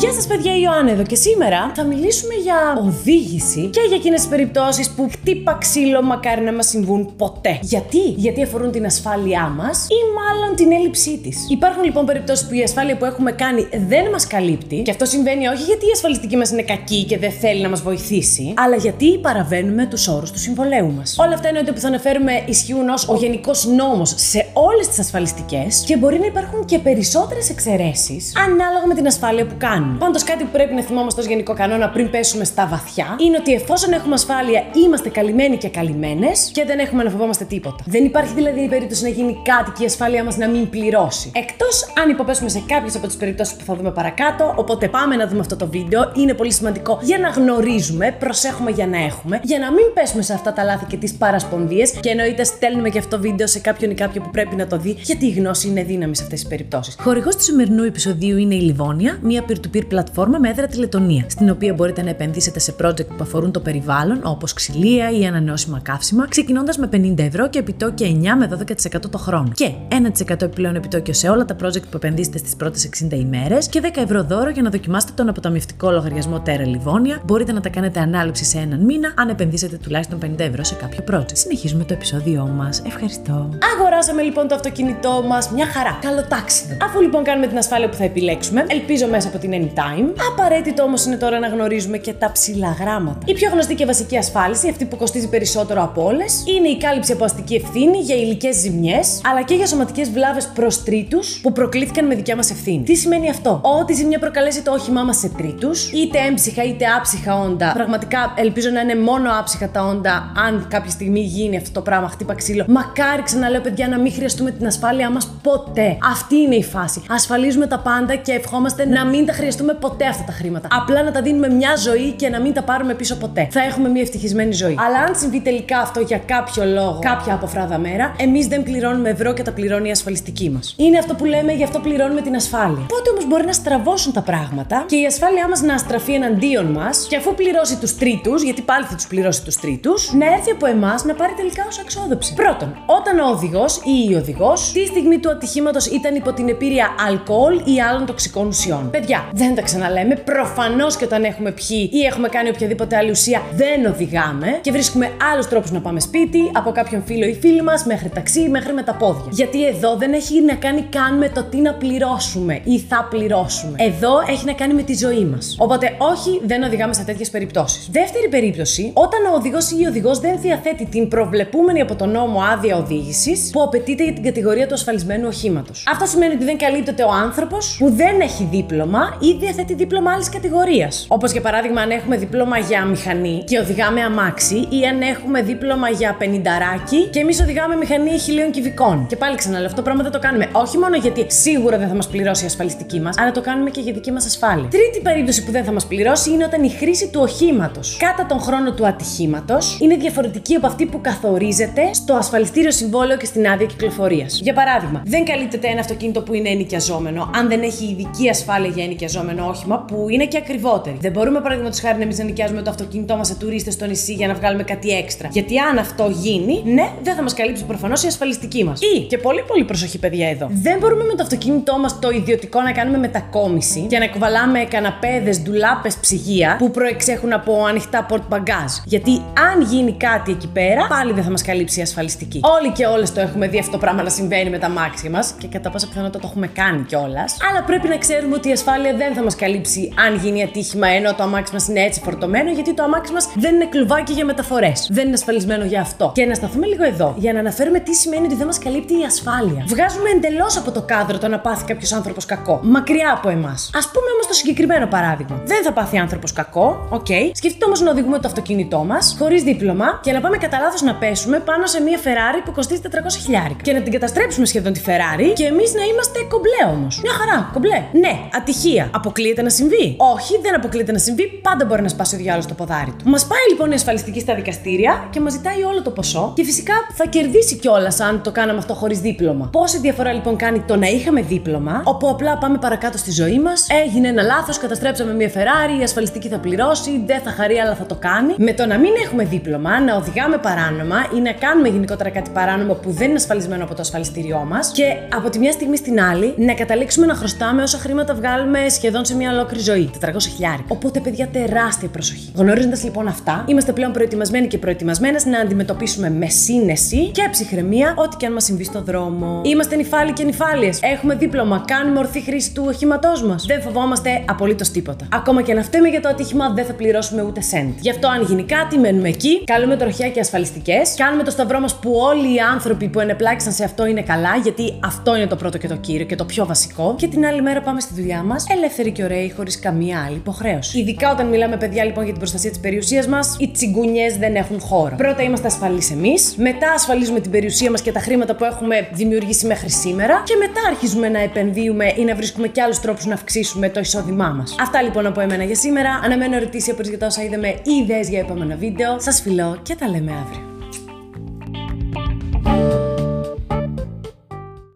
Γεια σας, παιδιά, η Ιωάννα εδώ και σήμερα θα μιλήσουμε για οδήγηση και για εκείνες τις περιπτώσεις που χτύπα ξύλο μακάρι να μας συμβούν ποτέ. Γιατί; Γιατί αφορούν την ασφάλειά μας ή μάλλον την έλλειψή της. Υπάρχουν λοιπόν περιπτώσεις που η ασφάλεια που έχουμε κάνει δεν μας καλύπτει και αυτό συμβαίνει όχι γιατί η ασφαλιστική μας είναι κακή και δεν θέλει να μας βοηθήσει, αλλά γιατί παραβαίνουμε τους όρους του συμβολέου μας. Όλα αυτά είναι ότι που θα αναφέρουμε ισχύουν ως ο γενικός νόμος σε όλες τις ασφαλιστικές και μπορεί να υπάρχουν και περισσότερες εξαιρέσεις ανάλογα με την ασφάλεια που κάνουμε. Πάντως, κάτι που πρέπει να θυμόμαστε ως γενικό κανόνα πριν πέσουμε στα βαθιά είναι ότι εφόσον έχουμε ασφάλεια, είμαστε καλυμμένοι και καλυμμένες και δεν έχουμε να φοβόμαστε τίποτα. Δεν υπάρχει δηλαδή η περίπτωση να γίνει κάτι και η ασφάλεια μας να μην πληρώσει. Εκτός αν υποπέσουμε σε κάποιες από τις περιπτώσεις που θα δούμε παρακάτω. Οπότε πάμε να δούμε αυτό το βίντεο. Είναι πολύ σημαντικό για να γνωρίζουμε, προσέχουμε για να έχουμε, για να μην πέσουμε σε αυτά τα λάθη και τις παρασπονδίες και εννοείται στέλνουμε και αυτό το βίντεο σε κάποιον ή κάποιο που πρέπει να το δει, γιατί η γνώση είναι δύναμη σε αυτές τις περιπτώσεις. Χορηγός του σημερινού επεισοδίου είναι η Livonia, μια peer-to-peer πλατφόρμα με έδρα τη Λετωνία, στην οποία μπορείτε να επενδύσετε σε project που αφορούν το περιβάλλον, όπως ξυλία ή ανανεώσιμα καύσιμα, ξεκινώντας με 50 ευρώ και επιτόκια 9 με 12% το χρόνο. Και 1% επιπλέον επιτόκιο σε όλα τα project που επενδύσετε στις πρώτες 60 ημέρες και 10 ευρώ δώρο για να δοκιμάσετε τον αποταμιευτικό λογαριασμό Terra Livonia. Μπορείτε να τα κάνετε ανάληψη σε έναν μήνα αν επενδύσετε τουλάχιστον 50 ευρώ σε κάποιο project. Συνεχίζουμε το επεισόδιό μας. Ευχαριστώ. Αγοράσαμε λοιπόν το αυτοκίνητό μας, μια χαρά. Καλοτάξιδο. Αφού λοιπόν κάνουμε την ασφάλεια που θα επιλέξουμε, ελπίζω μέσα από την Anytime. Απαραίτητο όμως είναι τώρα να γνωρίζουμε και τα ψηλά γράμματα. Η πιο γνωστή και βασική ασφάλιση, αυτή που κοστίζει περισσότερο από όλες, είναι η κάλυψη από αστική ευθύνη για υλικές ζημιές, αλλά και για σωματικές βλάβες προς τρίτους που προκλήθηκαν με δικιά μας ευθύνη. Τι σημαίνει αυτό; Ότι η ζημιά προκαλέσει το όχημά μας σε τρίτους, είτε έμψυχα είτε άψυχα όντα. Πραγματικά ελπίζω να είναι μόνο άψυχα τα όντα, αν κάποια στιγμή γίνει αυτό το πράγμα, χτύπα ξύλο. Μακάρι ξαναλέω, παιδιά, να μην χρειαστούμε την ασφάλειά μας ποτέ. Αυτή είναι η φάση. Ασφαλίζουμε τα πάντα και ευχόμαστε να μην τα χρειαστούμε ποτέ αυτά τα χρήματα. Απλά να τα δίνουμε μια ζωή και να μην τα πάρουμε πίσω ποτέ. Θα έχουμε μια ευτυχισμένη ζωή. Αλλά αν συμβεί τελικά αυτό για κάποιο λόγο, κάποια αποφράδα μέρα, εμείς δεν πληρώνουμε ευρώ και τα πληρώνει η ασφαλιστική μας. Είναι αυτό που λέμε, γι' αυτό πληρώνουμε την ασφάλεια. Πότε όμως μπορεί να στραβώσουν τα πράγματα και η ασφάλειά μας να στραφεί εναντίον μας και αφού πληρώσει τους τρίτους, γιατί πάλι θα τους πληρώσει τους τρίτους, να έρθει από εμάς να πάρει τελικά ως εξόδεψη. Πρώτον, όταν ο οδηγός ή η οδηγός τη στιγμή του ατυχήματος ήταν υπό την επίρρεια αλκοόλ ή άλλων τοξικών ουσιών. Παιδιά, δεν τα ξαναλέμε. Προφανώς και όταν έχουμε πιει ή έχουμε κάνει οποιαδήποτε άλλη ουσία, δεν οδηγάμε και βρίσκουμε άλλους τρόπους να πάμε σπίτι, από κάποιον φίλο ή φίλη μας, μέχρι ταξί, μέχρι με τα πόδια. Γιατί εδώ δεν έχει να κάνει καν με το τι να πληρώσουμε ή θα πληρώσουμε. Εδώ έχει να κάνει με τη ζωή μας. Οπότε, όχι, δεν οδηγάμε σε τέτοιες περιπτώσεις. Δεύτερη περίπτωση, όταν ο οδηγός ή η οδηγός δεν διαθέτει την προβλεπούμενη από τον νόμο άδεια οδήγησης που απαιτείται για την κατηγορία του ασφαλισμένου οχήματος. Αυτό σημαίνει ότι δεν καλύπτεται ο άνθρωπος που δεν έχει δίπλωμα ή διαθέτει δίπλωμα άλλης κατηγορίας. Όπως για παράδειγμα, αν έχουμε δίπλωμα για μηχανή και οδηγάμε αμάξι, ή αν έχουμε δίπλωμα για πενινταράκι και εμείς οδηγάμε μηχανή χιλίων κυβικών. Και πάλι ξαναλέω, αυτό το πράγμα δεν το κάνουμε όχι μόνο γιατί σίγουρα δεν θα μας πληρώσει η ασφαλιστική μας, αλλά το κάνουμε και για δική μας ασφάλεια. Τρίτη περίπτωση που δεν θα μας πληρώσει είναι όταν η χρήση του οχήματος κατά τον χρόνο του ατυχήματος είναι διαφορετική από αυτή που καθορίζεται στο ασφαλιστήριο συμβόλαιο και στην άδεια κυκλοφορίας. Για παράδειγμα, δεν καλύπτεται ένα αυτοκίνητο που είναι ενοικιαζόμενο αν δεν έχει ειδική ασφάλεια για ενοικιαζόμενο όχημα που είναι και ακριβότερη. Δεν μπορούμε, παραδείγματος χάρη, να εμείς να νοικιάζουμε το αυτοκίνητό μας σε τουρίστες στο νησί για να βγάλουμε κάτι έξτρα. Γιατί αν αυτό γίνει, ναι, δεν θα μας καλύψει προφανώς η ασφαλιστική μας. Ή, και πολύ πολύ προσοχή, παιδιά εδώ. Δεν μπορούμε με το αυτοκίνητό μας το ιδιωτικό να κάνουμε μετακόμιση και να κουβαλάμε καναπέδες, ντουλάπες, ψυγεία που προεξέχουν από ανοιχτά πορτ μπαγκάζ. Γιατί αν γίνει κάτι εκεί πέρα, πάλι δεν θα μας καλύψει η ασφαλιστική. Όλοι και όλες το έχουμε δει αυτό το πράγμα να συμβαίνει με τα αμάξια μας και κατά πάσα πιθανότητα το έχουμε κάνει κιόλας. Αλλά πρέπει να ξέρουμε ότι η ασφάλεια δεν θα μας καλύψει αν γίνει ατύχημα ενώ το αμάξι μας είναι έτσι φορτωμένο, γιατί το αμάξι μας δεν είναι κλουβάκι για μεταφορές. Δεν είναι ασφαλισμένο για αυτό. Και να σταθούμε λίγο εδώ για να αναφέρουμε τι σημαίνει ότι δεν μας καλύπτει η ασφάλεια. Βγάζουμε εντελώς από το κάδρο το να πάθει κάποιος άνθρωπος κακό. Μακριά από εμάς. Ας πούμε όμως το συγκεκριμένο παράδειγμα. Δεν θα πάθει άνθρωπος κακό, OK. Okay. Σκεφτείτε όμως να οδηγούμε το αυτοκίνητό μας χωρίς δίπλωμα και να πάμε κατά λάθος να πέσουμε πάνω σε μια Ferrari που κοστίζει 400 χιλιάρικα. Και να την καταστρέψουμε σχεδόν τη Ferrari και εμείς να είμαστε κομπλέ όμως. Μια χαρά, κομπλέ. Ναι, ατυχία. Αποκλείεται να συμβεί; Όχι, δεν αποκλείεται να συμβεί. Πάντα μπορεί να σπάσει ο διάλογο το ποδάρι του. Μας πάει λοιπόν η ασφαλιστική στα δικαστήρια και μας ζητάει όλο το ποσό και φυσικά θα κερδίσει κιόλας αν το κάναμε αυτό χωρίς δίπλωμα. Πόση διαφορά λοιπόν κάνει το να είχαμε δίπλωμα, όπου απλά πάμε παρακάτω στη ζωή μας, έγινε ένα λάθος, καταστρέψαμε μια Ferrari, η ασφαλιστική θα πληρώσει, δεν θα χαρεί, αλλά θα το κάνει. Με το να μην έχουμε δίπλωμα, να οδηγάμε παράνομα ή να κάνουμε γενικότερα κάτι παράνομο που δεν είναι ασφαλισμένο από το ασφαλιστήριό μας και από τη μια στιγμή στην άλλη να καταλήξουμε να χρωστάμε όσα χρήματα βγάλουμε σχεδόν σχεδόν σε μια ολόκληρη ζωή. 400 χιλιάρι. Οπότε, παιδιά, τεράστια προσοχή. Γνωρίζοντας λοιπόν αυτά, είμαστε πλέον προετοιμασμένοι και προετοιμασμένες να αντιμετωπίσουμε με σύνεση και ψυχραιμία ό,τι και αν μας συμβεί στο δρόμο. Είμαστε νυφάλοι και νυφάλιες. Έχουμε δίπλωμα. Κάνουμε ορθή χρήση του οχήματός μας. Δεν φοβόμαστε απολύτως τίποτα. Ακόμα και αν φταίμε για το ατύχημα, δεν θα πληρώσουμε ούτε σέντ. Γι' αυτό, αν γίνει κάτι, μένουμε εκεί, καλούμε τροχιά και ασφαλιστικές, κάνουμε το σταυρό μας που όλοι οι άνθρωποι που ενεπλάκησαν σε αυτό είναι καλά, γιατί αυτό είναι το πρώτο και το κύριο και το πιο βασικό. Και την άλλη μέρα πάμε στη δουλειά μας, ελεύθεροι και ωραίοι, χωρίς καμία άλλη υποχρέωση. Ειδικά όταν μιλάμε, παιδιά, λοιπόν, για την προστασία της περιουσίας μας, οι τσιγκουνιές δεν έχουν χώρο. Πρώτα είμαστε ασφαλείς εμείς, μετά ασφαλίζουμε την περιουσία μας και τα χρήματα που έχουμε δημιουργήσει μέχρι σήμερα, και μετά αρχίζουμε να επενδύουμε ή να βρίσκουμε και άλλους τρόπους να αυξήσουμε το εισόδημά μας. Αυτά λοιπόν από εμένα για σήμερα. Αναμένω ερωτήσεις από για όσα είδαμε ή ιδέες για επόμενα βίντεο. Σας φιλώ και τα λέμε αύριο.